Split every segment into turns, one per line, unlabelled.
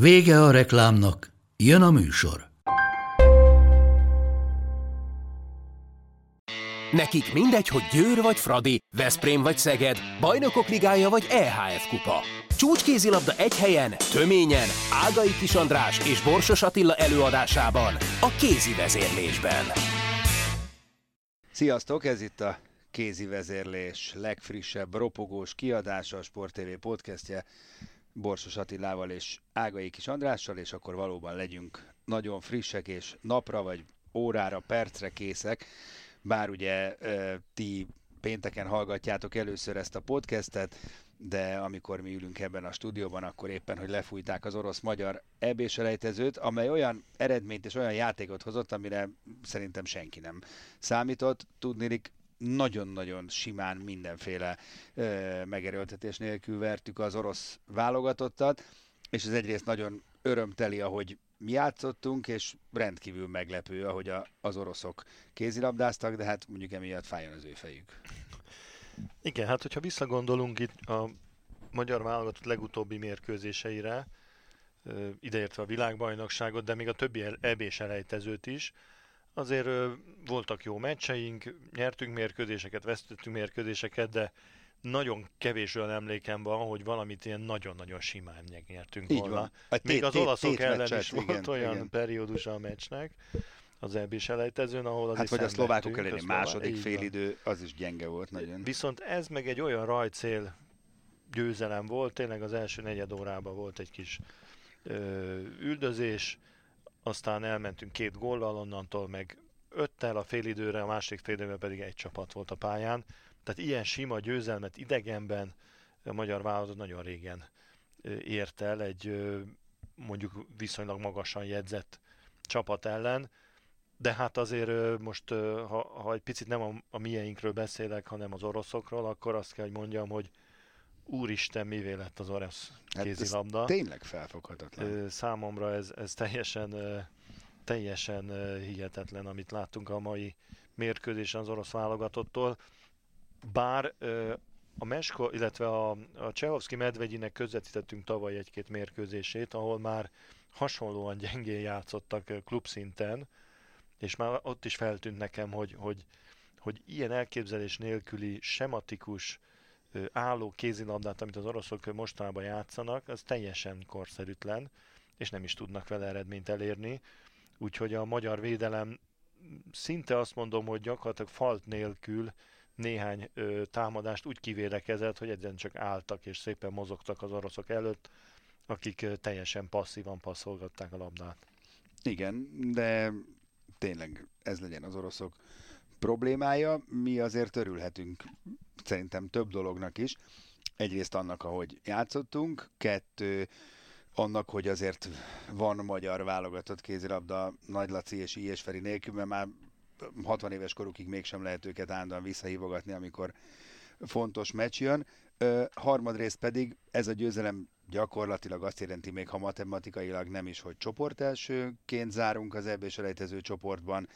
Vége a reklámnak, jön a műsor.
Nekik mindegy, hogy Győr vagy Fradi, Veszprém vagy Szeged, Bajnokok Ligája vagy EHF Kupa. Csúcskézilabda egy helyen, töményen, Ágai Kis András és Borsos Attila előadásában, a kézi vezérlésben.
Sziasztok, ez itt a kézi vezérlés legfrissebb ropogós kiadása, a Sport TV podcastje Borsos Attilával és Ágai Kis Andrással, és akkor valóban legyünk nagyon frissek és napra vagy órára, percre készek bár ugye ti pénteken hallgatjátok először ezt a podcastet, de amikor mi ülünk ebben a stúdióban, akkor éppen, hogy lefújták az orosz-magyar eb amely olyan eredményt és olyan játékot hozott, amire szerintem senki nem számított. Tudnélik, nagyon-nagyon simán mindenféle ö, megerőltetés nélkül vertük az orosz válogatottat, és ez egyrészt nagyon örömteli, ahogy mi játszottunk, és rendkívül meglepő, ahogy a, az oroszok kézilabdáztak, de hát mondjuk emiatt fájjon az ő fejük.
Igen, hát hogyha visszagondolunk itt a magyar válogatott legutóbbi mérkőzéseire, ideértve a világbajnokságot, de még a többi eb elejtezőt is, azért voltak jó meccseink, nyertünk mérkőzéseket, vesztettünk mérkőzéseket, de nagyon kevés olyan emlékem van, hogy valamit ilyen nagyon-nagyon simán nyertünk
Így
volna.
Van.
A Még az olaszok ellen meccset, is
igen,
volt olyan
igen.
periódus a meccsnek, az eb selejtezőn, ahol az
Hát vagy a szlovákok elleni második félidő, az is gyenge volt nagyon.
Viszont ez meg egy olyan rajcél győzelem volt, tényleg az első negyed órában volt egy kis ö, üldözés, aztán elmentünk két góllal, onnantól meg öttel a félidőre, a másik félidőben pedig egy csapat volt a pályán. Tehát ilyen sima győzelmet idegenben a magyar válogatott nagyon régen ért el egy mondjuk viszonylag magasan jegyzett csapat ellen, de hát azért most, ha, ha egy picit nem a, a mieinkről beszélek, hanem az oroszokról, akkor azt kell, hogy mondjam, hogy úristen, mivé lett az orosz kézilabda.
Hát tényleg felfoghatatlan.
Számomra ez, ez teljesen, teljesen hihetetlen, amit láttunk a mai mérkőzésen az orosz válogatottól bár a Mesko, illetve a, a Csehovszki Medvegyinek közvetítettünk tavaly egy-két mérkőzését, ahol már hasonlóan gyengén játszottak klubszinten, és már ott is feltűnt nekem, hogy, hogy, hogy ilyen elképzelés nélküli, sematikus, álló kézilabdát, amit az oroszok mostanában játszanak, az teljesen korszerűtlen, és nem is tudnak vele eredményt elérni. Úgyhogy a magyar védelem szinte azt mondom, hogy gyakorlatilag falt nélkül néhány ö, támadást úgy kivédekezett, hogy egyszerűen csak álltak és szépen mozogtak az oroszok előtt, akik ö, teljesen passzívan passzolgatták a labdát.
Igen, de tényleg ez legyen az oroszok problémája. Mi azért örülhetünk szerintem több dolognak is. Egyrészt annak, ahogy játszottunk, kettő, annak, hogy azért van magyar válogatott kézilabda Nagy Laci és Ilyesferi nélkül, mert már 60 éves korukig mégsem lehet őket állandóan visszahívogatni, amikor fontos meccs jön. Ö, harmadrészt pedig ez a győzelem gyakorlatilag azt jelenti, még ha matematikailag nem is, hogy csoport elsőként zárunk az ebbé selejtező csoportban,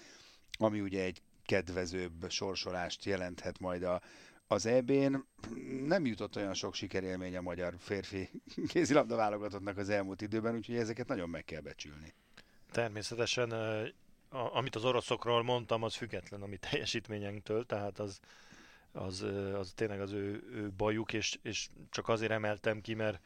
ami ugye egy kedvezőbb sorsolást jelenthet majd a, az EB-n. Nem jutott olyan sok sikerélmény a magyar férfi kézilabda válogatottnak az elmúlt időben, úgyhogy ezeket nagyon meg kell becsülni.
Természetesen amit az oroszokról mondtam, az független a mi teljesítményünktől, tehát az, az, az tényleg az ő, ő bajuk, és, és csak azért emeltem ki, mert,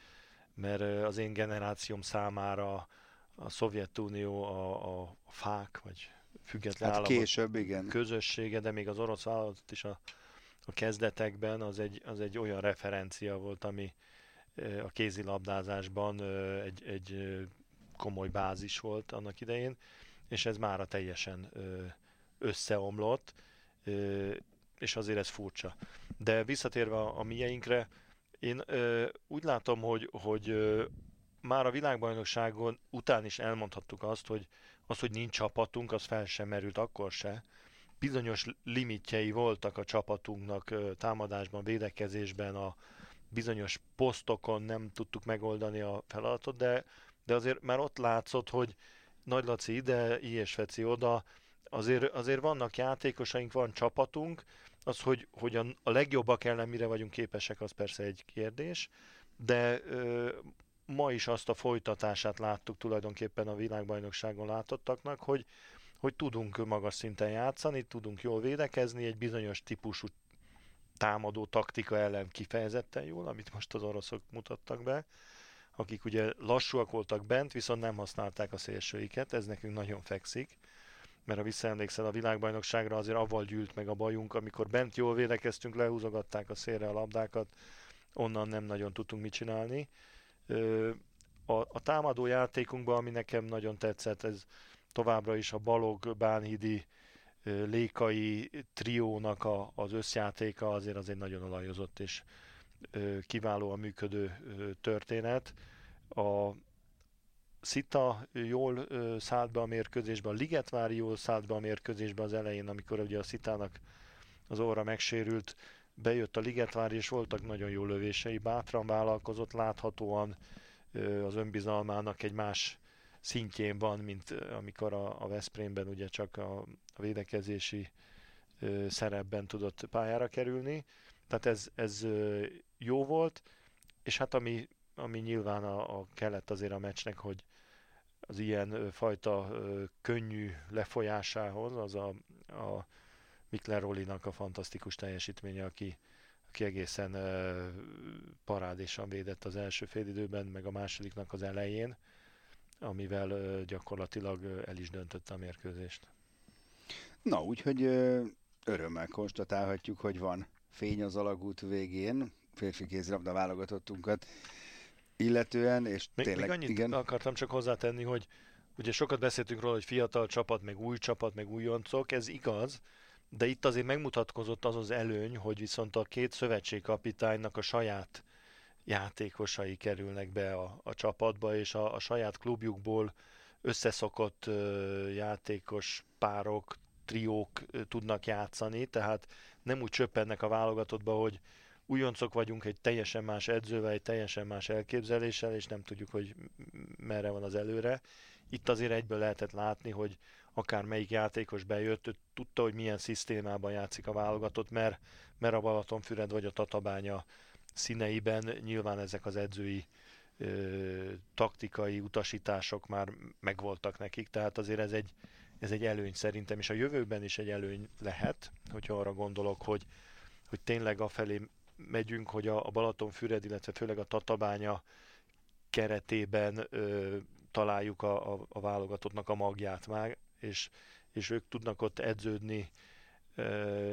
mert az én generációm számára a Szovjetunió a, a fák, vagy független
hát államok később, igen.
közössége, de még az orosz vállalatot is a, a kezdetekben az egy, az egy olyan referencia volt, ami a kézilabdázásban egy, egy komoly bázis volt annak idején, és ez mára teljesen összeomlott, és azért ez furcsa. De visszatérve a, a mieinkre, én ö, úgy látom, hogy, hogy ö, már a világbajnokságon után is elmondhattuk azt, hogy az, hogy nincs csapatunk, az fel sem merült akkor se. Bizonyos limitjei voltak a csapatunknak támadásban, védekezésben, a bizonyos posztokon nem tudtuk megoldani a feladatot, de, de azért már ott látszott, hogy Nagy Laci ide, Ilyes Feci oda, azért, azért vannak játékosaink, van csapatunk, az, hogy, hogy a, a legjobbak ellen mire vagyunk képesek, az persze egy kérdés, de ö, ma is azt a folytatását láttuk tulajdonképpen a világbajnokságon látottaknak, hogy, hogy tudunk magas szinten játszani, tudunk jól védekezni, egy bizonyos típusú támadó taktika ellen kifejezetten jól, amit most az oroszok mutattak be, akik ugye lassúak voltak bent, viszont nem használták a szélsőiket, ez nekünk nagyon fekszik, mert ha visszaemlékszel a világbajnokságra, azért avval gyűlt meg a bajunk, amikor bent jól védekeztünk, lehúzogatták a szélre a labdákat, onnan nem nagyon tudtunk mit csinálni. A, a támadó játékunkban, ami nekem nagyon tetszett, ez továbbra is a Balog, Bánhidi, Lékai triónak a, az összjátéka azért azért nagyon olajozott és kiválóan működő történet. A Szita jól szállt be a mérkőzésbe, a Ligetvári jól szállt be a mérkőzésbe az elején, amikor ugye a Szitának az óra megsérült, bejött a Ligetvári, és voltak nagyon jó lövései, bátran vállalkozott, láthatóan az önbizalmának egy más szintjén van, mint amikor a, a Veszprémben ugye csak a, a védekezési ö, szerepben tudott pályára kerülni. Tehát ez, ez ö, jó volt, és hát ami, ami nyilván a, a kellett azért a meccsnek, hogy az ilyen fajta ö, könnyű lefolyásához, az a, a Mikler Rolinak a fantasztikus teljesítménye, aki, aki egészen ö, parádésan védett az első félidőben, meg a másodiknak az elején amivel gyakorlatilag el is döntötte a mérkőzést.
Na, úgyhogy örömmel konstatálhatjuk, hogy van fény az alagút végén, férfi kézilabda válogatottunkat illetően, és
még,
tényleg...
Még annyit
igen.
akartam csak hozzátenni, hogy ugye sokat beszéltünk róla, hogy fiatal csapat, meg új csapat, meg újoncok, ez igaz, de itt azért megmutatkozott az az előny, hogy viszont a két szövetségkapitánynak a saját játékosai kerülnek be a, a csapatba, és a, a saját klubjukból összeszokott ö, játékos párok, triók ö, tudnak játszani, tehát nem úgy csöppennek a válogatottba, hogy újoncok vagyunk egy teljesen más edzővel, egy teljesen más elképzeléssel, és nem tudjuk, hogy merre van az előre. Itt azért egyből lehetett látni, hogy akár melyik játékos bejött, ő tudta, hogy milyen szisztémában játszik a válogatott, mert, mert a Balatonfüred vagy a Tatabánya színeiben nyilván ezek az edzői ö, taktikai utasítások már megvoltak nekik, tehát azért ez egy, ez egy előny szerintem, és a jövőben is egy előny lehet, hogyha arra gondolok, hogy, hogy tényleg afelé megyünk, hogy a, a Balatonfüred, illetve főleg a Tatabánya keretében ö, találjuk a, a, a válogatottnak a magját már, és, és ők tudnak ott edződni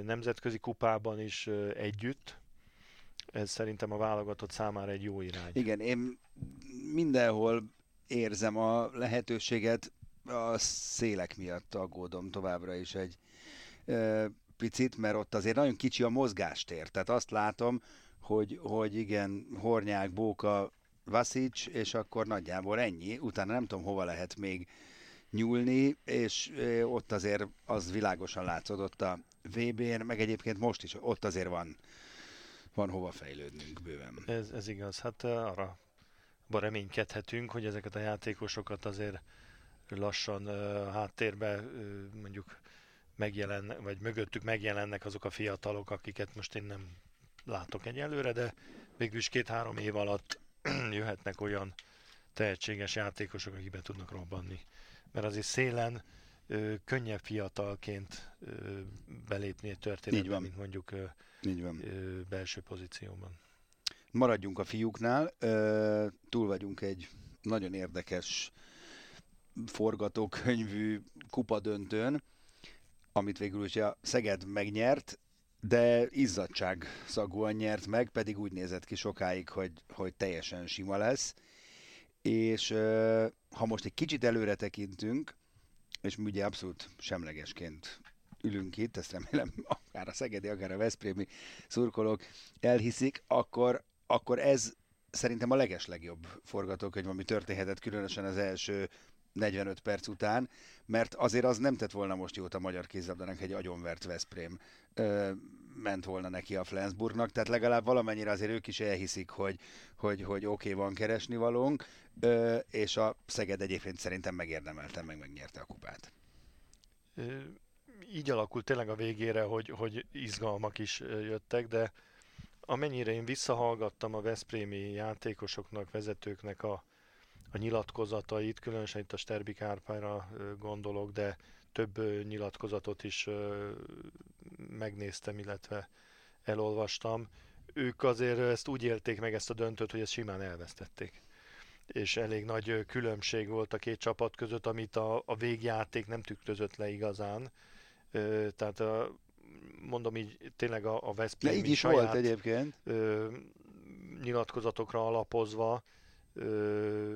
nemzetközi kupában is együtt, ez szerintem a válogatott számára egy jó irány.
Igen, én mindenhol érzem a lehetőséget, a szélek miatt aggódom továbbra is egy picit, mert ott azért nagyon kicsi a mozgástér. Tehát azt látom, hogy, hogy igen, Hornyák, Bóka, Vasic, és akkor nagyjából ennyi. Utána nem tudom, hova lehet még nyúlni, és ott azért az világosan látszódott a VB-n, meg egyébként most is ott azért van van hova fejlődnünk bőven.
Ez, ez igaz, hát arra reménykedhetünk, hogy ezeket a játékosokat azért lassan uh, háttérbe uh, mondjuk megjelen, vagy mögöttük megjelennek azok a fiatalok, akiket most én nem látok egyelőre, de végülis két-három év alatt jöhetnek olyan tehetséges játékosok, akik be tudnak robbanni. Mert azért szélen ö, könnyebb fiatalként ö, belépni egy történetbe, mint mondjuk ö,
Így van.
Ö, belső pozícióban.
Maradjunk a fiúknál, ö, túl vagyunk egy nagyon érdekes forgatókönyvű kupadöntőn, amit végül is a Szeged megnyert, de izzadság szagúan nyert meg, pedig úgy nézett ki sokáig, hogy, hogy teljesen sima lesz. És ha most egy kicsit előre tekintünk, és mi ugye abszolút semlegesként ülünk itt, ezt remélem akár a Szegedi, akár a Veszprémi szurkolók elhiszik, akkor, akkor ez szerintem a legeslegjobb forgatókönyv, ami történhetett, különösen az első 45 perc után, mert azért az nem tett volna most jót a magyar kézlabdának, egy agyonvert Veszprém ö, ment volna neki a Flensburgnak, tehát legalább valamennyire azért ők is elhiszik, hogy, hogy, hogy oké, okay, van keresni valónk, és a Szeged egyébként szerintem megérdemelte, meg megnyerte a kupát.
Így alakult tényleg a végére, hogy, hogy izgalmak is jöttek, de amennyire én visszahallgattam a Veszprémi játékosoknak, vezetőknek a, a nyilatkozatait, különösen itt a Sterbik Árpára gondolok, de több nyilatkozatot is megnéztem, illetve elolvastam. Ők azért ezt úgy élték meg ezt a döntőt, hogy ezt simán elvesztették. És elég nagy különbség volt a két csapat között, amit a, a végjáték nem tükrözött le igazán. Tehát a, mondom így, tényleg a, a Veszprém
így is saját, volt egyébként.
Ö, nyilatkozatokra alapozva ö,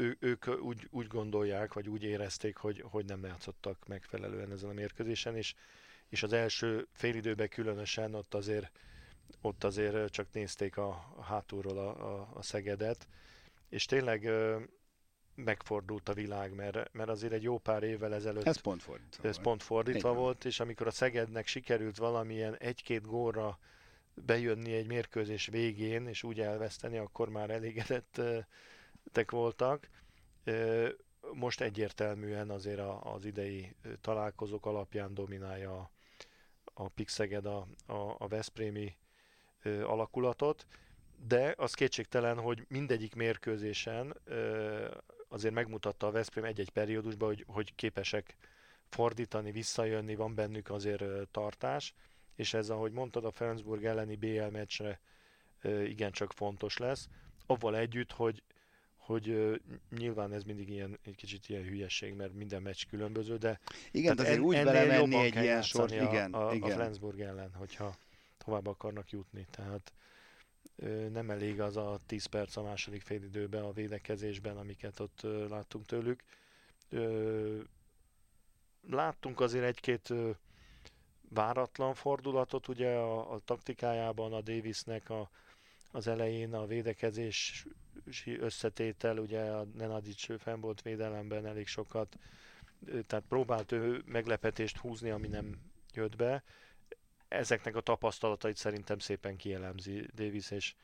ő, ők úgy, úgy gondolják, vagy úgy érezték, hogy, hogy nem játszottak megfelelően ezen a mérkőzésen, és, és az első félidőben különösen ott azért, ott azért csak nézték a, a hátulról a, a, a Szegedet, és tényleg megfordult a világ, mert, mert azért egy jó pár évvel ezelőtt
ez pont fordítva,
ez pont fordítva volt, és amikor a Szegednek sikerült valamilyen egy-két górra bejönni egy mérkőzés végén, és úgy elveszteni, akkor már elégedettek voltak. Most egyértelműen azért az idei találkozók alapján dominálja a Pixeged a, a, a Veszprémi alakulatot, de az kétségtelen, hogy mindegyik mérkőzésen azért megmutatta a Veszprém egy-egy periódusban, hogy, hogy képesek fordítani, visszajönni, van bennük azért tartás, és ez, ahogy mondtad, a Ferencburg elleni BL meccsre igencsak fontos lesz, avval együtt, hogy hogy nyilván ez mindig ilyen, egy kicsit ilyen hülyeség, mert minden meccs különböző, de
igen, azért en, úgy belemenni egy ilyen sor,
igen, a, a, igen. a Flensburg ellen, hogyha tovább akarnak jutni. Tehát nem elég az a 10 perc a második félidőben a védekezésben, amiket ott láttunk tőlük. Láttunk azért egy-két váratlan fordulatot ugye a, a taktikájában a Davisnek a, az elején a védekezés összetétel, ugye a Nenadic fenn volt védelemben elég sokat, tehát próbált ő meglepetést húzni, ami nem jött be ezeknek a tapasztalatait szerintem szépen kielemzi Davis, és,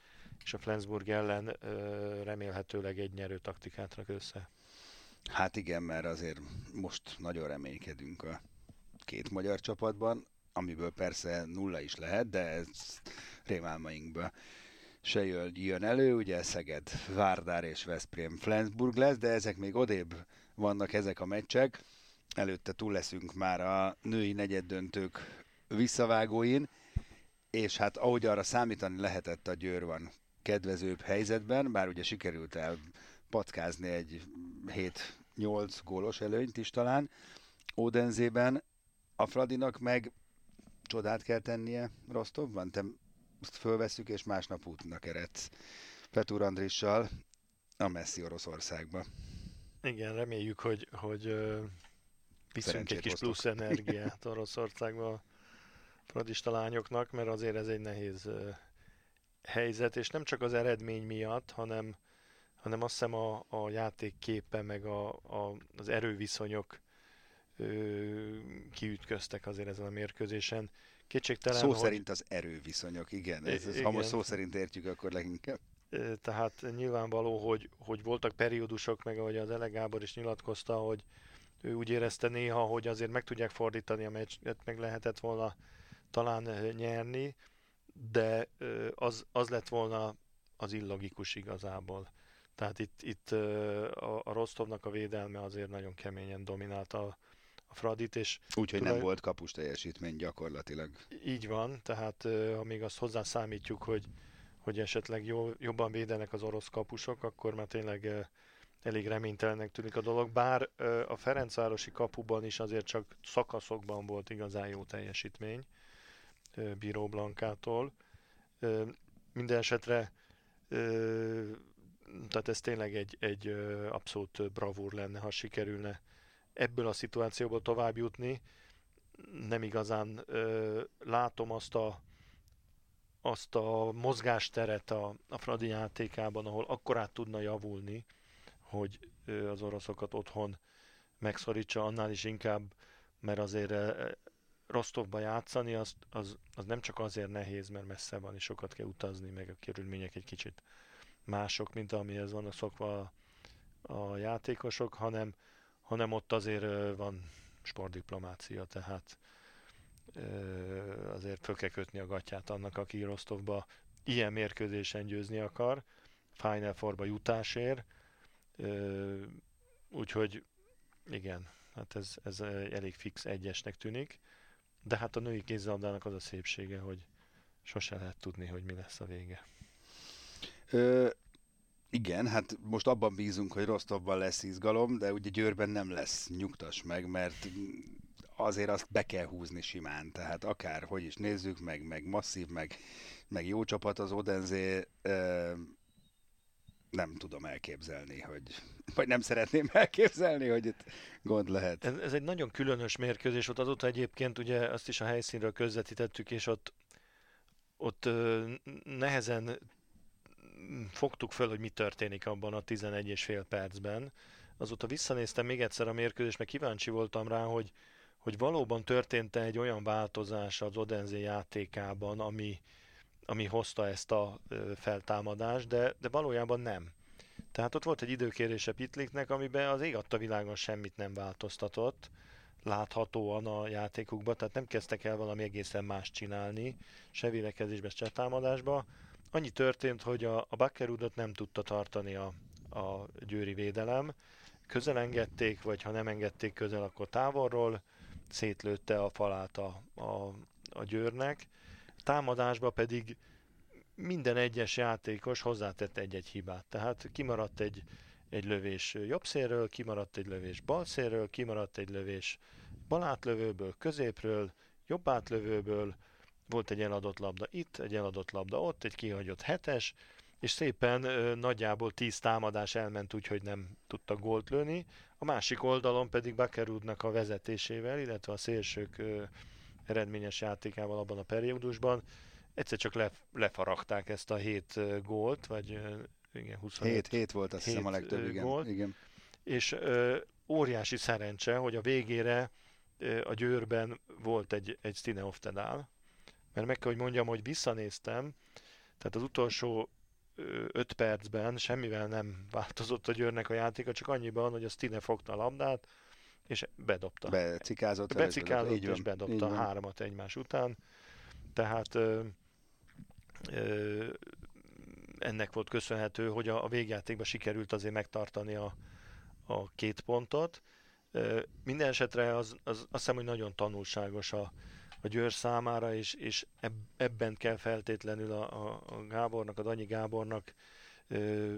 és a Flensburg ellen remélhetőleg egy nyerő taktikát rak össze.
Hát igen, mert azért most nagyon reménykedünk a két magyar csapatban, amiből persze nulla is lehet, de ez rémálmainkba se jön, jön elő, ugye Szeged, Várdár és Veszprém Flensburg lesz, de ezek még odébb vannak ezek a meccsek. Előtte túl leszünk már a női negyeddöntők visszavágóin, és hát ahogy arra számítani lehetett, a Győr van kedvezőbb helyzetben, bár ugye sikerült el patkázni egy 7-8 gólos előnyt is talán Ódenzében, a Fradinak meg csodát kell tennie Rostovban, te fölveszük, és másnap útnak eredsz Petúr Andrissal a messzi Oroszországba.
Igen, reméljük, hogy, hogy viszünk egy kis plusz energiát Oroszországba fradista lányoknak, mert azért ez egy nehéz helyzet, és nem csak az eredmény miatt, hanem, hanem azt hiszem a, a játék képe, meg a, a, az erőviszonyok ö, kiütköztek azért ezen a mérkőzésen. Kétségtelen,
szó hogy... szerint az erőviszonyok, igen. Ez, ez, igen. Ha most szó szerint értjük, akkor leginkább.
Tehát nyilvánvaló, hogy, hogy voltak periódusok, meg ahogy az Ele Gábor is nyilatkozta, hogy ő úgy érezte néha, hogy azért meg tudják fordítani a meccset, meg lehetett volna talán nyerni, de az, az lett volna az illogikus igazából. Tehát itt, itt a, a Rostovnak a védelme azért nagyon keményen dominálta a Fradit, és...
Úgyhogy tulaj... nem volt kapus teljesítmény gyakorlatilag.
Így van, tehát ha még azt hozzá számítjuk, hogy, hogy esetleg jó, jobban védenek az orosz kapusok, akkor már tényleg elég reménytelennek tűnik a dolog, bár a Ferencvárosi kapuban is azért csak szakaszokban volt igazán jó teljesítmény, Bíró Blankától. Minden esetre tehát ez tényleg egy, egy abszolút bravúr lenne, ha sikerülne ebből a szituációból tovább jutni. Nem igazán látom azt a, azt a mozgásteret a, a Fradi játékában, ahol akkor át tudna javulni, hogy az oroszokat otthon megszorítsa, annál is inkább, mert azért Rostovba játszani, az, az, az nem csak azért nehéz, mert messze van, és sokat kell utazni, meg a körülmények egy kicsit mások, mint amihez vannak szokva a, a játékosok, hanem, hanem ott azért van sportdiplomácia, tehát azért föl kell kötni a gatyát annak, aki Rostovba ilyen mérkőzésen győzni akar, Final Fourba jutásért, úgyhogy igen, hát ez, ez elég fix egyesnek tűnik, de hát a női kézzelabdának az a szépsége, hogy sose lehet tudni, hogy mi lesz a vége.
Igen, hát most abban bízunk, hogy Rostovban lesz izgalom, de ugye Győrben nem lesz nyugtas meg, mert azért azt be kell húzni simán, tehát akár hogy is nézzük, meg, meg masszív, meg, meg jó csapat az Odenzé, nem tudom elképzelni, hogy, vagy nem szeretném elképzelni, hogy itt gond lehet.
Ez, ez egy nagyon különös mérkőzés volt. Azóta egyébként ugye azt is a helyszínről közvetítettük, és ott, ott nehezen fogtuk föl, hogy mi történik abban a 11 és fél percben. Azóta visszanéztem még egyszer a mérkőzést, meg kíváncsi voltam rá, hogy, hogy valóban történt egy olyan változás az Odense játékában, ami, ami hozta ezt a feltámadást, de, de valójában nem. Tehát ott volt egy időkérése Pitliknek, amiben az ég adta világon semmit nem változtatott, láthatóan a játékukban, tehát nem kezdtek el valami egészen más csinálni, se védekezésbe, se támadásba. Annyi történt, hogy a, a Bakkerudot nem tudta tartani a, a győri védelem, közel engedték, vagy ha nem engedték közel, akkor távolról, szétlőtte a falát a, a, a győrnek, támadásba pedig minden egyes játékos hozzátett egy-egy hibát. Tehát kimaradt egy, egy lövés jobb szélről, kimaradt egy lövés bal szélről, kimaradt egy lövés bal átlövőből, középről, jobb átlövőből, volt egy eladott labda itt, egy eladott labda ott, egy kihagyott hetes, és szépen ö, nagyjából tíz támadás elment úgy, hogy nem tudta gólt lőni. A másik oldalon pedig Bakerudnak a vezetésével, illetve a szélsők ö, eredményes játékával abban a periódusban egyszer csak le, lefaragták ezt a hét gólt, vagy igen, 27.
7, 7 volt azt hiszem a legtöbb, igen. Gólt,
igen. És ö, óriási szerencse, hogy a végére ö, a Győrben volt egy, egy Stine Oftedál, mert meg kell, hogy mondjam, hogy visszanéztem, tehát az utolsó öt percben semmivel nem változott a Győrnek a játéka, csak annyiban, hogy a Stine fogta a labdát, és bedobta.
Becikázott.
Becikázott, és van, bedobta háromat egymás után. Tehát ö, ö, ennek volt köszönhető, hogy a, a végjátékban sikerült azért megtartani a, a két pontot. Ö, minden esetre az, az, azt hiszem, hogy nagyon tanulságos a, a Győr számára, és, és ebben kell feltétlenül a, a, a Gábornak, a Danyi Gábornak ö,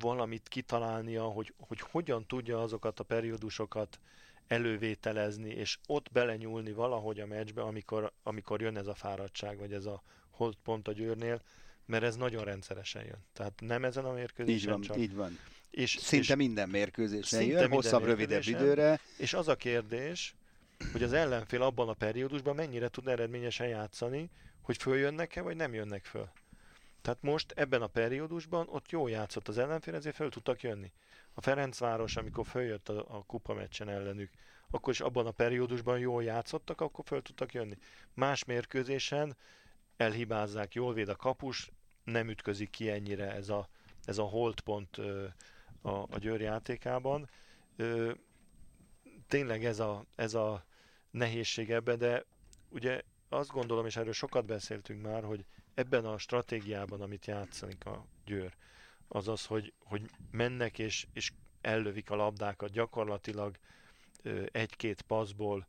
valamit kitalálnia, hogy, hogy hogyan tudja azokat a periódusokat elővételezni, és ott belenyúlni valahogy a meccsbe, amikor, amikor jön ez a fáradtság, vagy ez a holt pont a győrnél, mert ez nagyon rendszeresen jön. Tehát nem ezen a mérkőzésen
így van,
csak.
Így van. És, szinte és minden mérkőzésen szinte jön, minden hosszabb, rövidebb időre.
És az a kérdés, hogy az ellenfél abban a periódusban mennyire tud eredményesen játszani, hogy följönnek-e, vagy nem jönnek föl. Tehát most ebben a periódusban ott jó játszott az ellenfél, ezért föl tudtak jönni. A Ferencváros, amikor följött a, a kupa meccsen ellenük, akkor is abban a periódusban jól játszottak, akkor föl tudtak jönni. Más mérkőzésen elhibázzák, jól véd a kapus, nem ütközik ki ennyire ez a, ez a holdpont a, a Győr játékában. Tényleg ez a, ez a nehézség ebben, de ugye azt gondolom, és erről sokat beszéltünk már, hogy ebben a stratégiában, amit játszanik a Győr, az az, hogy, hogy mennek és, és ellövik a labdákat. Gyakorlatilag egy-két paszból,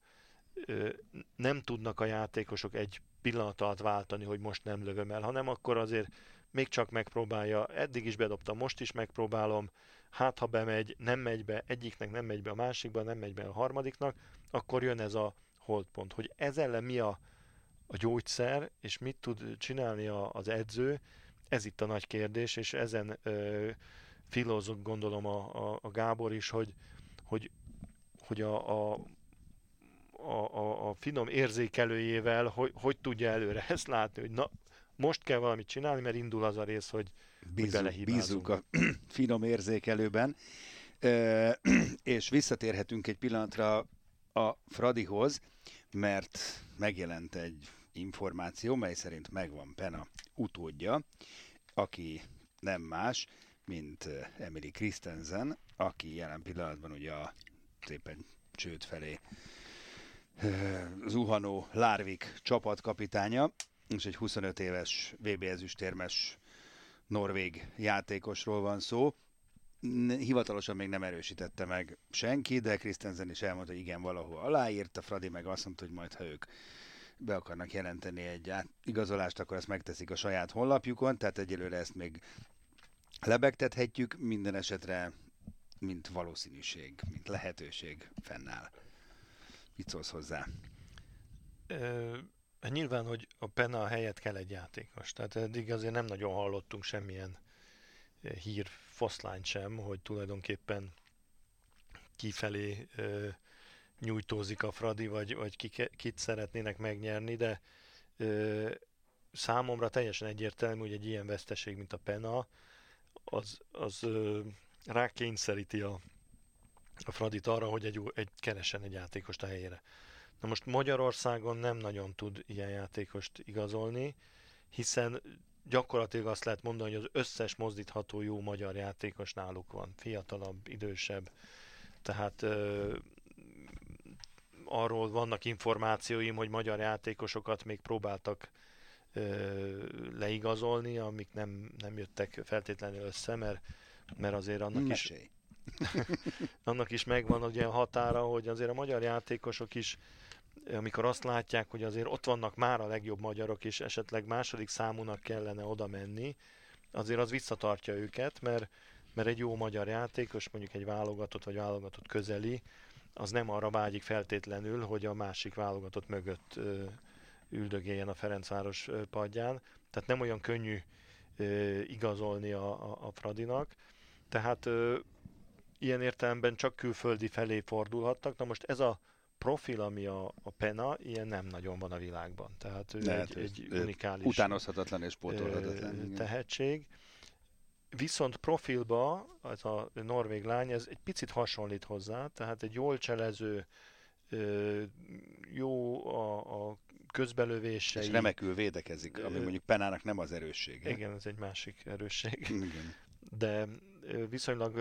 nem tudnak a játékosok egy pillanat alatt váltani, hogy most nem lövöm el, hanem akkor azért még csak megpróbálja, eddig is bedobtam, most is megpróbálom, hát ha bemegy, nem megy be, egyiknek nem megy be a másikba, nem megy be a harmadiknak, akkor jön ez a holdpont. Hogy ez ellen mi a, a gyógyszer, és mit tud csinálni a, az edző, ez itt a nagy kérdés, és ezen ö, filózok gondolom a, a, a Gábor is, hogy, hogy, hogy a, a, a, a, a finom érzékelőjével hogy, hogy tudja előre ezt látni, hogy na, most kell valamit csinálni, mert indul az a rész, hogy,
bízunk, bízunk a finom érzékelőben. és visszatérhetünk egy pillanatra a Fradihoz, mert megjelent egy információ, mely szerint megvan Pena utódja, aki nem más, mint Emily Christensen, aki jelen pillanatban ugye a szépen csőd felé zuhanó Lárvik csapatkapitánya, és egy 25 éves VB ezüstérmes norvég játékosról van szó. Hivatalosan még nem erősítette meg senki, de Christensen is elmondta, hogy igen, valahol aláírta, Fradi meg azt mondta, hogy majd ha ők be akarnak jelenteni egy igazolást, akkor ezt megteszik a saját honlapjukon, tehát egyelőre ezt még lebegtethetjük, minden esetre mint valószínűség, mint lehetőség fennáll. Mit szólsz hozzá?
Nyilván, hogy a Penna helyett kell egy játékos. Tehát eddig azért nem nagyon hallottunk semmilyen hír foszlányt sem, hogy tulajdonképpen kifelé ö, nyújtózik a Fradi, vagy, vagy ki, kit szeretnének megnyerni, de ö, számomra teljesen egyértelmű, hogy egy ilyen veszteség, mint a Pena, az, az ö, rákényszeríti a, a Fradit arra, hogy egy, egy keresen egy játékost a helyére. Na most Magyarországon nem nagyon tud ilyen játékost igazolni, hiszen gyakorlatilag azt lehet mondani, hogy az összes mozdítható jó magyar játékos náluk van. Fiatalabb, idősebb. Tehát ö, arról vannak információim, hogy magyar játékosokat még próbáltak ö, leigazolni, amik nem, nem jöttek feltétlenül össze, mert, mert azért annak Mesélj. is annak is megvan ugye a határa, hogy azért a magyar játékosok is amikor azt látják, hogy azért ott vannak már a legjobb magyarok, és esetleg második számúnak kellene oda menni, azért az visszatartja őket, mert, mert egy jó magyar játékos, mondjuk egy válogatott vagy válogatott közeli, az nem arra vágyik feltétlenül, hogy a másik válogatott mögött ö, üldögéljen a Ferencváros padján. Tehát nem olyan könnyű igazolni a, a, a Fradinak. Tehát ilyen értelemben csak külföldi felé fordulhattak. Na most ez a profil, ami a, a Pena, ilyen nem nagyon van a világban. Tehát ő Lehet, egy, egy unikális
utánozhatatlan és pótolhatatlan
tehetség. Viszont profilba ez a norvég lány, ez egy picit hasonlít hozzá, tehát egy jól cselező, jó a, a közbelövései.
És remekül védekezik, ami mondjuk Penának nem az erőssége.
Igen, ez egy másik erősség. Igen. De viszonylag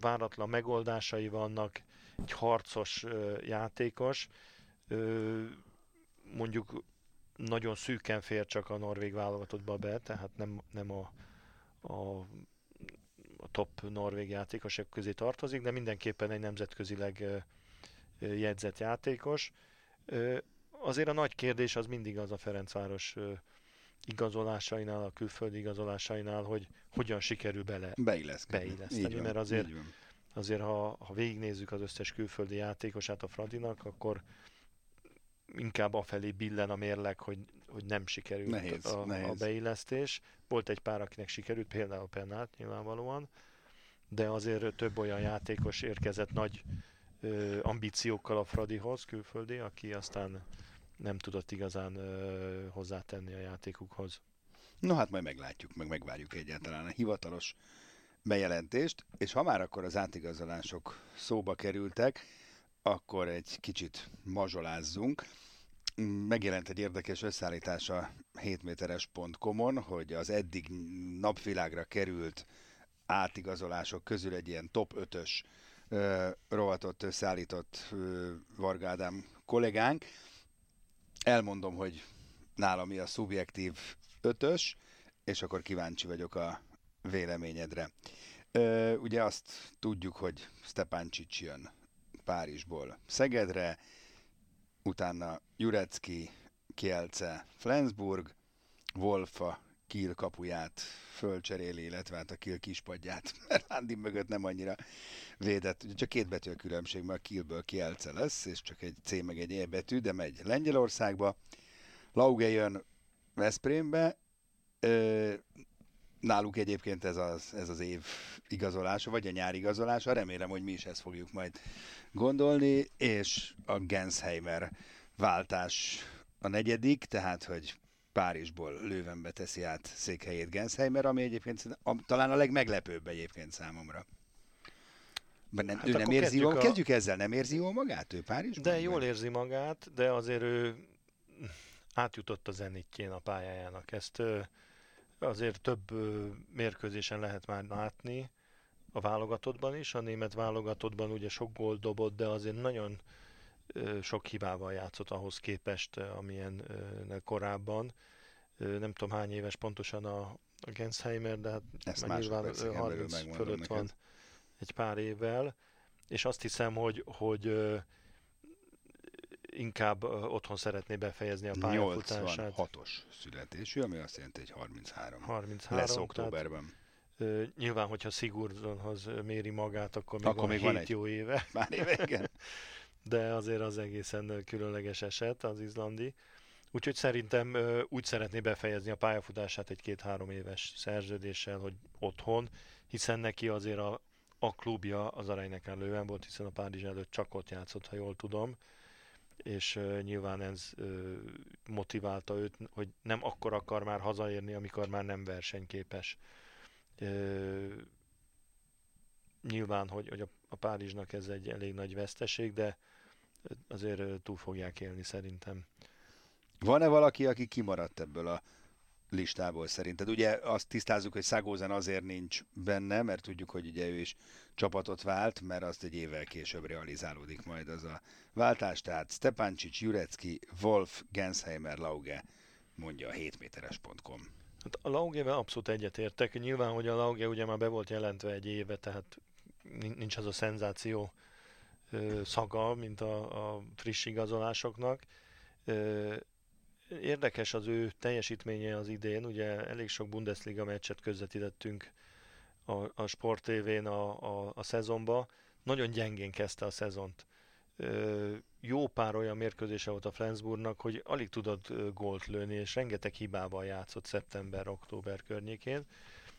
váratlan megoldásai vannak, egy harcos játékos, mondjuk nagyon szűken fér csak a norvég válogatottba be, tehát nem, nem a, a, a top norvég játékosok közé tartozik, de mindenképpen egy nemzetközileg jegyzett játékos. Azért a nagy kérdés az mindig az a Ferencváros igazolásainál, a külföldi igazolásainál, hogy hogyan sikerül bele
beilleszteni,
beilleszteni mert azért azért ha, ha végignézzük az összes külföldi játékosát a Fradinak, akkor inkább afelé billen a mérleg, hogy, hogy nem sikerült nehéz, a, nehéz. a beillesztés. Volt egy pár, akinek sikerült, például Pennát nyilvánvalóan, de azért több olyan játékos érkezett nagy ö, ambíciókkal a Fradihoz, külföldi, aki aztán nem tudott igazán ö, hozzátenni a játékukhoz.
No hát majd meglátjuk, meg megvárjuk egyáltalán a hivatalos bejelentést, és ha már akkor az átigazolások szóba kerültek, akkor egy kicsit mazsolázzunk. Megjelent egy érdekes összeállítás a 7méteres.com-on, hogy az eddig napvilágra került átigazolások közül egy ilyen top 5-ös rovatot összeállított Varga Ádám kollégánk. Elmondom, hogy nálam mi a szubjektív ötös, és akkor kíváncsi vagyok a véleményedre. Ö, ugye azt tudjuk, hogy Csics jön Párizsból Szegedre, utána Jurecki, Kielce, Flensburg, Wolfa Kiel kapuját fölcseréli, illetve hát a Kiel kispadját, mert Andi mögött nem annyira védett. Ugye csak két betű a különbség, mert Kielből Kielce lesz, és csak egy C meg egy E betű, de megy Lengyelországba. Lauge jön Veszprémbe, náluk egyébként ez az, ez az év igazolása, vagy a nyári igazolása. Remélem, hogy mi is ezt fogjuk majd gondolni, és a Gensheimer váltás a negyedik, tehát, hogy Párizsból Lővenbe teszi át székhelyét Gensheimer, ami egyébként a, talán a legmeglepőbb egyébként számomra. Mert nem,
Hát
ő nem érzi
kezdjük a-
kezdjük ezzel, nem érzi jól magát ő Párizsban?
De jól érzi magát, de azért ő átjutott a zenitjén a pályájának. Ezt azért több mérkőzésen lehet már látni a válogatottban is. A német válogatottban ugye sok gólt dobott, de azért nagyon sok hibával játszott ahhoz képest, amilyen korábban. Nem tudom hány éves pontosan a, a Gensheimer, de hát
Ezt
már nyilván
másodperceken
ö,
belül
30
megmondom
fölött
neked.
van egy pár évvel, és azt hiszem, hogy, hogy inkább otthon szeretné befejezni a pályafutását.
86-os születésű, ami azt jelenti, hogy 33.
33,
Lesz
tehát,
októberben.
ö, nyilván, hogyha Sigurdssonhoz ö, méri magát, akkor még
Akkor
van
még
7
van egy.
jó éve,
Már éve, igen.
de azért az egészen különleges eset az izlandi. Úgyhogy szerintem úgy szeretné befejezni a pályafutását egy két-három éves szerződéssel, hogy otthon, hiszen neki azért a, a klubja az Aranyneckar lőven volt, hiszen a Párizs előtt csak ott játszott, ha jól tudom, és nyilván ez motiválta őt, hogy nem akkor akar már hazaérni, amikor már nem versenyképes. Nyilván, hogy, hogy a Párizsnak ez egy elég nagy veszteség, de azért túl fogják élni szerintem.
Van-e valaki, aki kimaradt ebből a listából szerinted? Ugye azt tisztázzuk, hogy Szagózen azért nincs benne, mert tudjuk, hogy ugye ő is csapatot vált, mert azt egy évvel később realizálódik majd az a váltás. Tehát Stepancic, Jurecki, Wolf, Gensheimer, Lauge, mondja a 7 méteres.com.
Hát a Laugével abszolút egyetértek. Nyilván, hogy a Lauge ugye már be volt jelentve egy éve, tehát nin- nincs az a szenzáció szaga, mint a, a friss igazolásoknak. Érdekes az ő teljesítménye az idén, ugye elég sok Bundesliga meccset közvetítettünk a, a Sport TV-n a, a, a szezonba. Nagyon gyengén kezdte a szezont. Jó pár olyan mérkőzése volt a Flensburgnak, hogy alig tudott gólt lőni, és rengeteg hibával játszott szeptember-október környékén.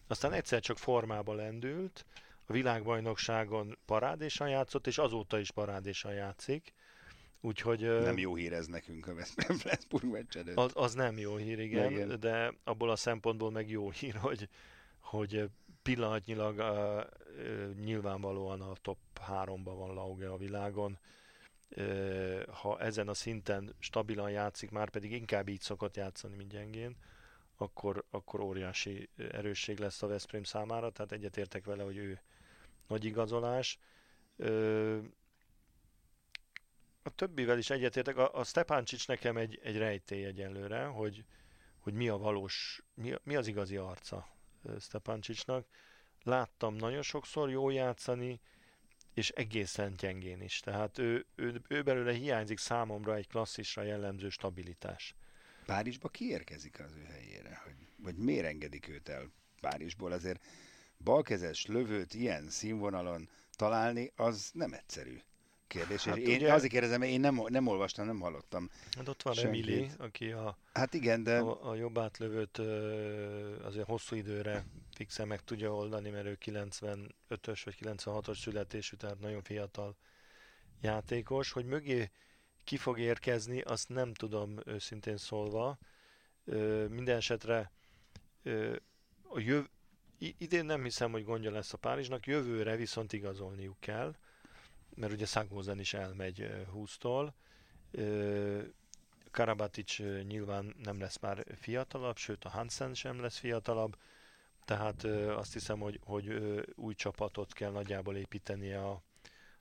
Aztán egyszer csak formába lendült, a világbajnokságon parádésan játszott, és azóta is parádésan játszik. Úgyhogy
Nem jó hír ez nekünk a Flensburg meccs előtt.
az, az nem jó hír, igen,
Igen.
de abból a szempontból meg jó hír, hogy, hogy pillanatnyilag uh, nyilvánvalóan a top 3-ban van Lauge a világon. Uh, ha ezen a szinten stabilan játszik, már pedig inkább így szokott játszani, mint gyengén, akkor, akkor óriási erősség lesz a Veszprém számára, tehát egyetértek vele, hogy ő nagy igazolás. A többivel is egyetértek. A, a Stepancic nekem egy, egy rejtély egyelőre, hogy, hogy mi a valós, mi, mi az igazi arca ö, Stepancicnak. Láttam nagyon sokszor jól játszani, és egészen gyengén is. Tehát ő, ő, ő belőle hiányzik számomra egy klasszisra jellemző stabilitás.
Párizsba kiérkezik az ő helyére? Hogy, vagy miért engedik őt el Párizsból? Azért balkezes lövőt ilyen színvonalon találni, az nem egyszerű kérdés.
Hát
én
ugye-
azért kérdezem, mert én nem, nem olvastam, nem hallottam.
Hát ott van
Senkit.
Emili, aki a,
Hát igen, de
a, a jobb átlövőt azért hosszú időre fixen meg tudja oldani, mert ő 95-ös vagy 96-os születésű, tehát nagyon fiatal játékos. Hogy mögé ki fog érkezni, azt nem tudom őszintén szólva. Minden esetre a jöv, idén nem hiszem, hogy gondja lesz a Párizsnak, jövőre viszont igazolniuk kell, mert ugye Szagózen is elmegy ö, 20-tól. Ö, Karabatic nyilván nem lesz már fiatalabb, sőt a Hansen sem lesz fiatalabb, tehát azt hiszem, hogy, hogy új csapatot kell nagyjából építeni a,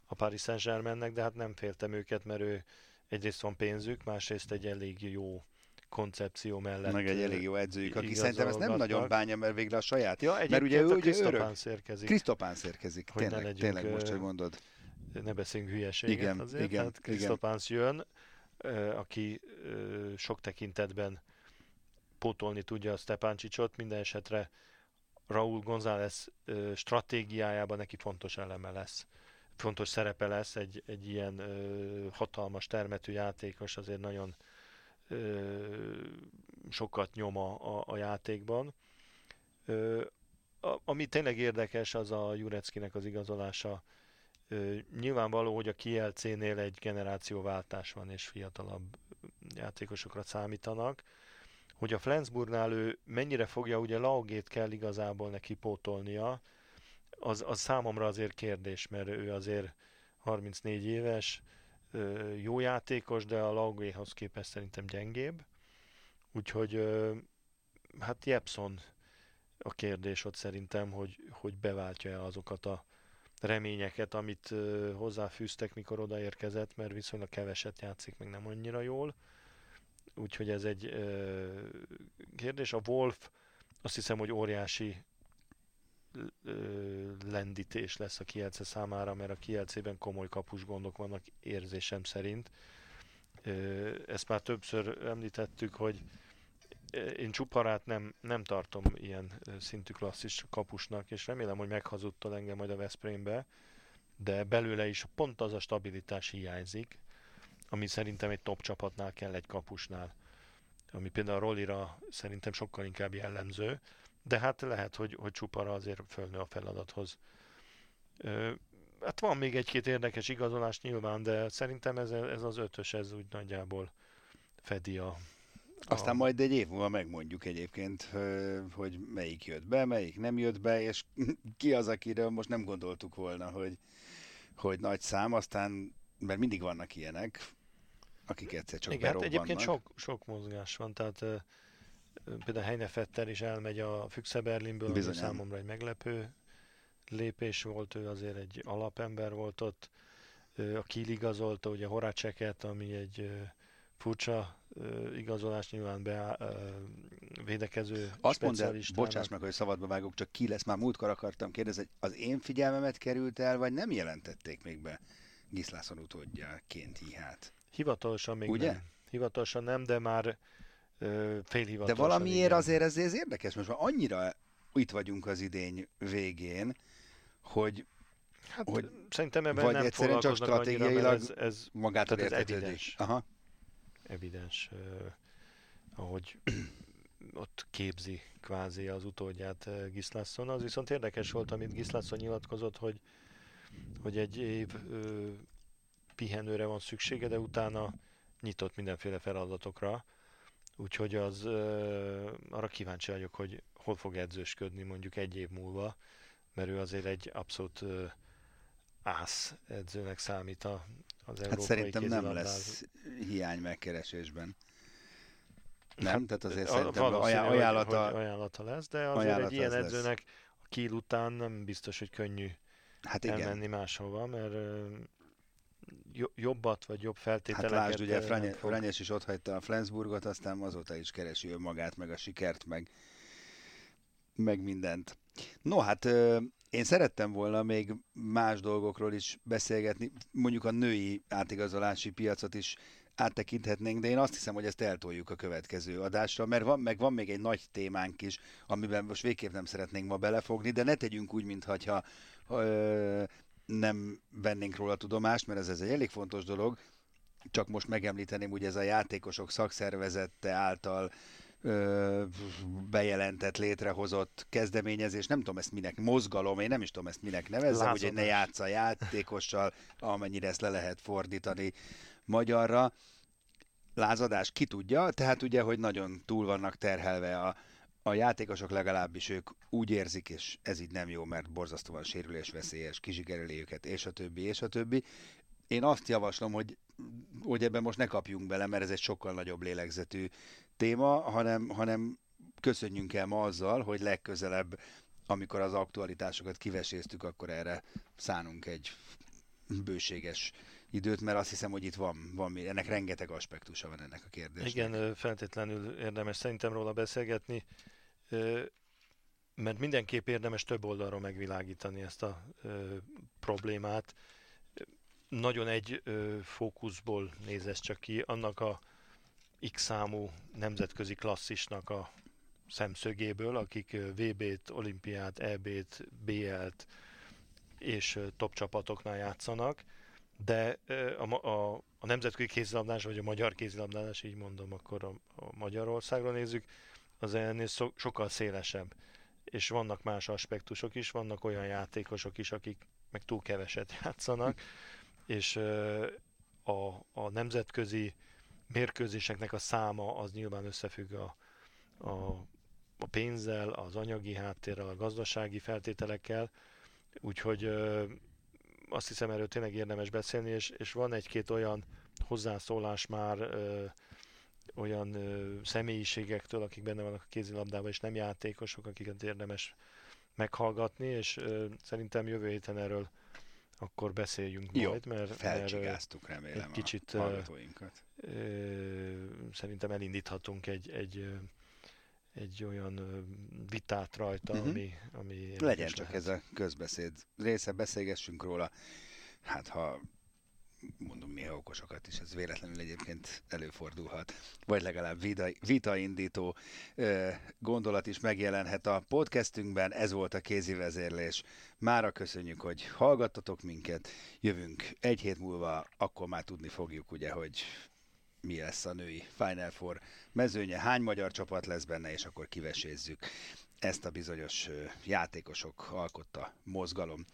a Paris Saint-Germainnek, de hát nem féltem őket, mert ő egyrészt van pénzük, másrészt egy elég jó koncepció mellett.
meg egy elég jó edzőjük, aki szerintem ezt nem nagyon bánja, mert végre a saját.
Ja,
mert ugye ő ugye örök.
Krisztopánsz érkezik.
Krisztopán érkezik.
Hogy ne
Tényleg,
legyünk,
tényleg most, hogy mondod.
ne beszéljünk hülyeséget
Igen,
azért,
igen,
tehát. Krisztopánsz jön, aki sok tekintetben pótolni tudja a Stepáncsicsot, minden esetre Raúl González stratégiájában neki fontos eleme lesz. Fontos szerepe lesz egy, egy ilyen ö, hatalmas termetű játékos, azért nagyon ö, sokat nyom a, a, a játékban. Ö, a, ami tényleg érdekes, az a Jureckinek az igazolása. Ö, nyilvánvaló, hogy a KLC-nél egy generációváltás van, és fiatalabb játékosokra számítanak. hogy a Flensburgnál ő mennyire fogja, ugye Laugét kell igazából neki pótolnia, az, az számomra azért kérdés, mert ő azért 34 éves, jó játékos, de a Laugéhoz képest szerintem gyengébb. Úgyhogy hát Jepson a kérdés ott szerintem, hogy, hogy beváltja-e azokat a reményeket, amit hozzáfűztek, mikor odaérkezett, mert viszonylag keveset játszik, meg nem annyira jól. Úgyhogy ez egy kérdés. A Wolf azt hiszem, hogy óriási lendítés lesz a Kielce számára, mert a Kielcében komoly kapus gondok vannak érzésem szerint. Ezt már többször említettük, hogy én Csuparát nem, nem tartom ilyen szintű klasszis kapusnak, és remélem, hogy meghazudtad engem majd a Veszprémbe, de belőle is pont az a stabilitás hiányzik, ami szerintem egy top csapatnál kell egy kapusnál. Ami például a Rollira szerintem sokkal inkább jellemző, de hát lehet, hogy, hogy Csupara azért fölnő a feladathoz. Ö, hát van még egy-két érdekes igazolás nyilván, de szerintem ez, ez az ötös, ez úgy nagyjából fedi a,
aztán majd egy év múlva megmondjuk egyébként, hogy melyik jött be, melyik nem jött be, és ki az, akiről most nem gondoltuk volna, hogy, hogy nagy szám, aztán, mert mindig vannak ilyenek, akik egyszer csak
Igen, hát egyébként sok, sok mozgás van, tehát például Heinefetter is elmegy a Füchse Berlinből, ami számomra egy meglepő lépés volt, ő azért egy alapember volt ott, a Kiel igazolta ugye Horaceket, ami egy furcsa igazolás nyilván be védekező
Azt mondd el, bocsáss meg, hogy szabadba vágok, csak ki lesz, már múltkor akartam kérdezni, az én figyelmemet került el, vagy nem jelentették még be Giszlászon utódjaként hihát?
Hivatalosan még
Ugye?
nem. Hivatalosan nem, de már félhivatalosan.
De valamiért igen. azért ez, ez érdekes, most már annyira itt vagyunk az idény végén, hogy
Hát hogy szerintem ebben vagy nem egyszerűen csak stratégiailag annyira, ez, ez,
magát ez evidens.
Aha evidens, eh, ahogy ott képzi kvázi az utódját eh, Gislason. Az viszont érdekes volt, amit Gislason nyilatkozott, hogy, hogy egy év ö, pihenőre van szüksége, de utána nyitott mindenféle feladatokra. Úgyhogy az arra kíváncsi vagyok, hogy hol fog edzősködni mondjuk egy év múlva, mert ő azért egy abszolút ász edzőnek számít a, az
hát szerintem nem lesz hiány megkeresésben. Nem? Hát, Tehát azért szerintem
ajánlata, ajánlata, hogy ajánlata lesz, de azért egy ilyen edzőnek a Kiel után nem biztos, hogy könnyű hát igen. elmenni máshova, mert jobbat vagy jobb feltételeket...
Hát lásd, ugye Franyes is ott hagyta a Flensburgot, aztán azóta is keresi önmagát, meg a sikert, meg, meg mindent. No, hát én szerettem volna még más dolgokról is beszélgetni, mondjuk a női átigazolási piacot is áttekinthetnénk, de én azt hiszem, hogy ezt eltoljuk a következő adásra, mert van, meg van még egy nagy témánk is, amiben most végképp nem szeretnénk ma belefogni, de ne tegyünk úgy, mintha ö, nem vennénk róla tudomást, mert ez, ez egy elég fontos dolog, csak most megemlíteném, ugye ez a játékosok szakszervezette által ö, bejelentett, létrehozott kezdeményezés, nem tudom ezt minek, mozgalom, én nem is tudom ezt minek nevezzem, hogy ne játsza játékossal, amennyire ezt le lehet fordítani magyarra. Lázadás ki tudja, tehát ugye, hogy nagyon túl vannak terhelve a, a játékosok legalábbis ők úgy érzik, és ez így nem jó, mert borzasztóan sérülésveszélyes, kizsigereli őket, és a többi, és a többi. Én azt javaslom, hogy, hogy ebben most ne kapjunk bele, mert ez egy sokkal nagyobb lélegzetű téma, hanem, hanem köszönjünk el ma azzal, hogy legközelebb, amikor az aktualitásokat kiveséztük, akkor erre szánunk egy bőséges időt, mert azt hiszem, hogy itt van, van ennek rengeteg aspektusa van ennek a kérdésnek.
Igen, feltétlenül érdemes szerintem róla beszélgetni, mert mindenképp érdemes több oldalról megvilágítani ezt a problémát. Nagyon egy fókuszból néz ez csak ki, annak a X számú nemzetközi klasszisnak a szemszögéből, akik VB-t, olimpiát, EB-t, BL-t és top csapatoknál játszanak, de a, a, a nemzetközi kézilabdás, vagy a magyar kézilabdás, így mondom, akkor a, a Magyarországra nézzük, az ennél so, sokkal szélesebb. És vannak más aspektusok is, vannak olyan játékosok is, akik meg túl keveset játszanak, és a, a nemzetközi mérkőzéseknek a száma az nyilván összefügg a, a, a pénzzel, az anyagi háttérrel, a gazdasági feltételekkel, úgyhogy azt hiszem erről tényleg érdemes beszélni, és, és van egy-két olyan hozzászólás már ö, olyan ö, személyiségektől, akik benne vannak a kézilabdában, és nem játékosok, akiket érdemes meghallgatni, és ö, szerintem jövő héten erről akkor beszéljünk
Jó,
majd, mert,
felcsigáztuk remélem
egy kicsit,
a hallgatóinkat.
Ö, szerintem elindíthatunk egy, egy, egy olyan vitát rajta, uh-huh. ami, ami
Legyen csak lehet. ez a közbeszéd része, beszélgessünk róla. Hát ha mondunk néha okosokat is, ez véletlenül egyébként előfordulhat, vagy legalább vita, vitaindító ö, gondolat is megjelenhet a podcastünkben. Ez volt a kézi vezérlés. Mára köszönjük, hogy hallgattatok minket. Jövünk egy hét múlva, akkor már tudni fogjuk, ugye, hogy mi lesz a női Final Four mezőnye, hány magyar csapat lesz benne, és akkor kivesézzük ezt a bizonyos játékosok alkotta mozgalom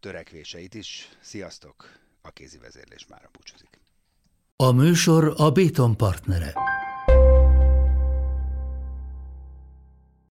törekvéseit is. Sziasztok! A kézi vezérlés már búcsúzik.
A műsor a Béton partnere.